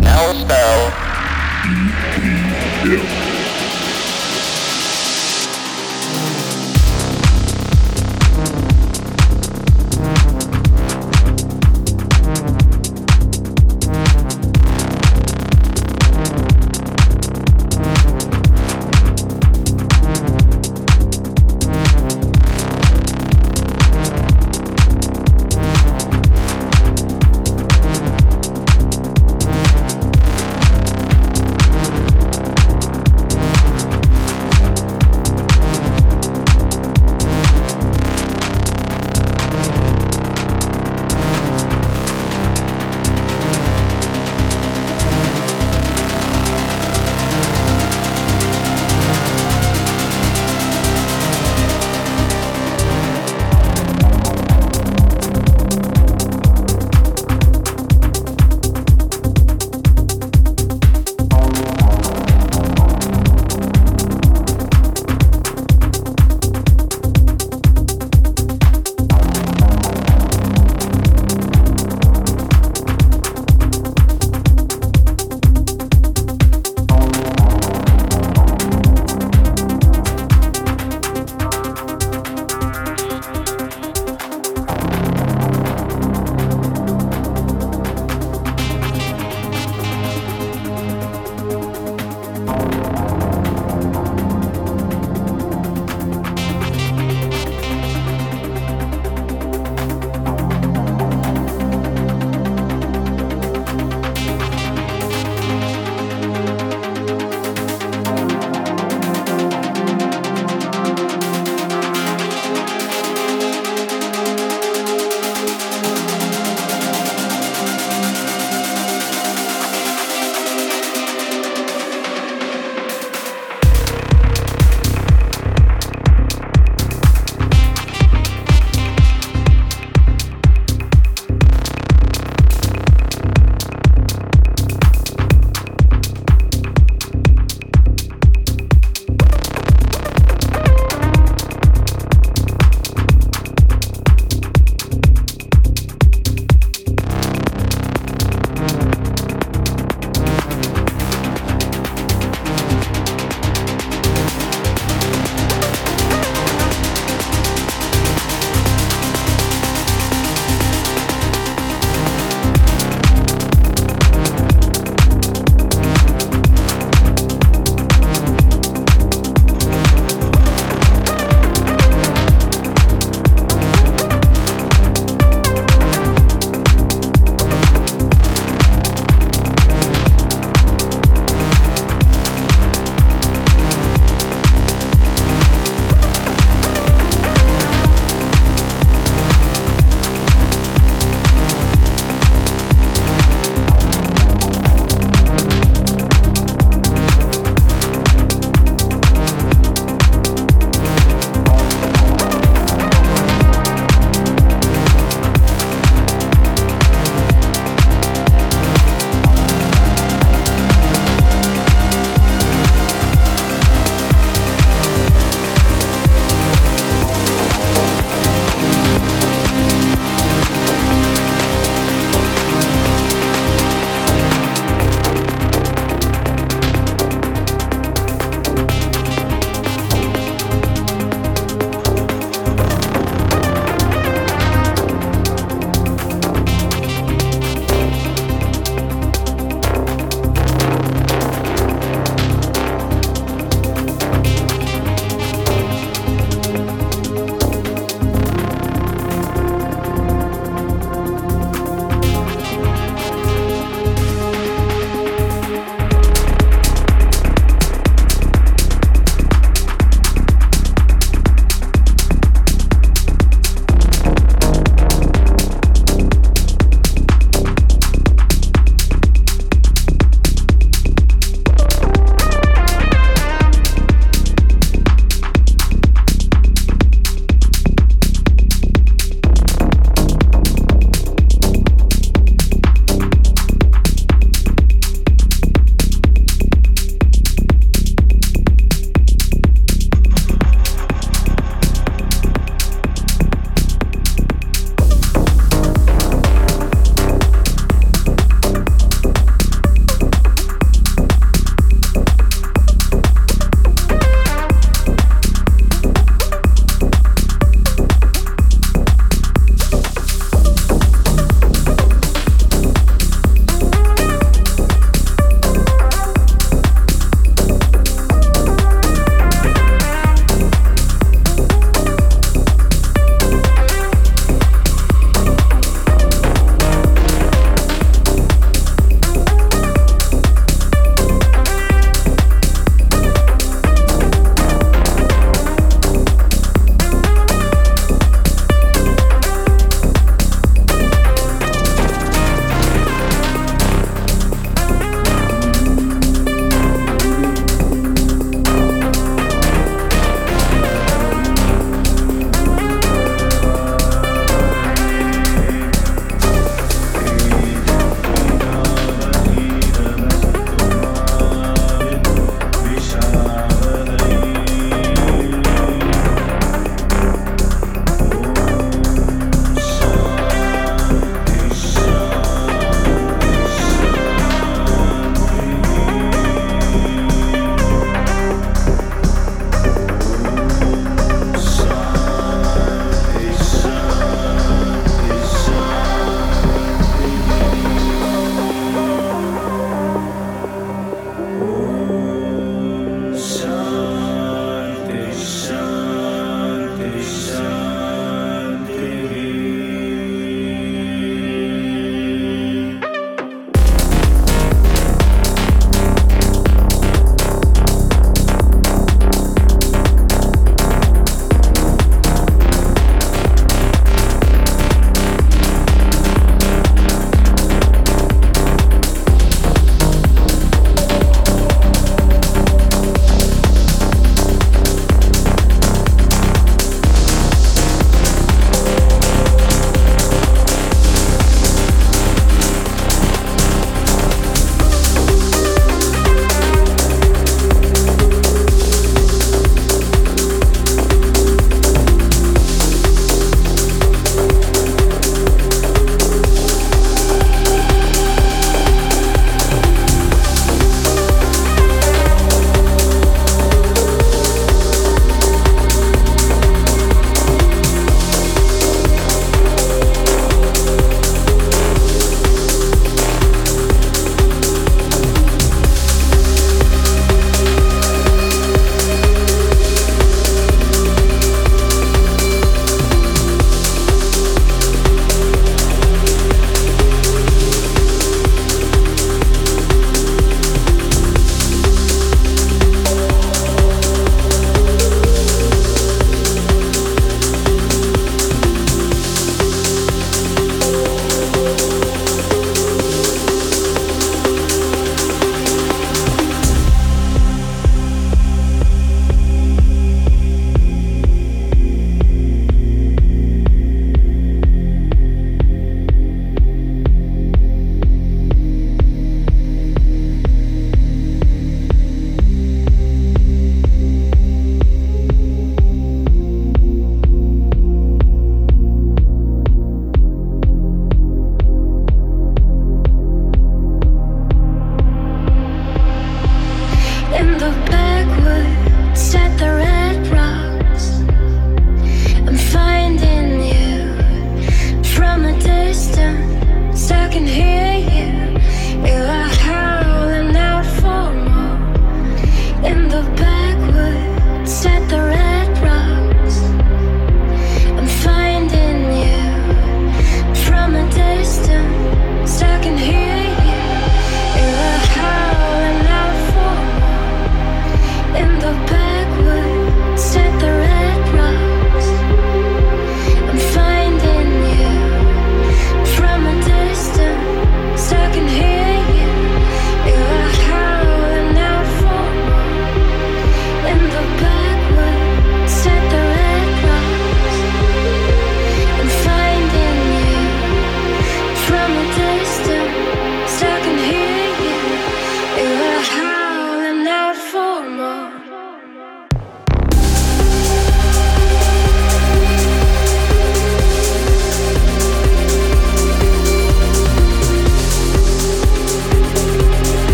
Now spell. Was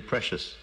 precious.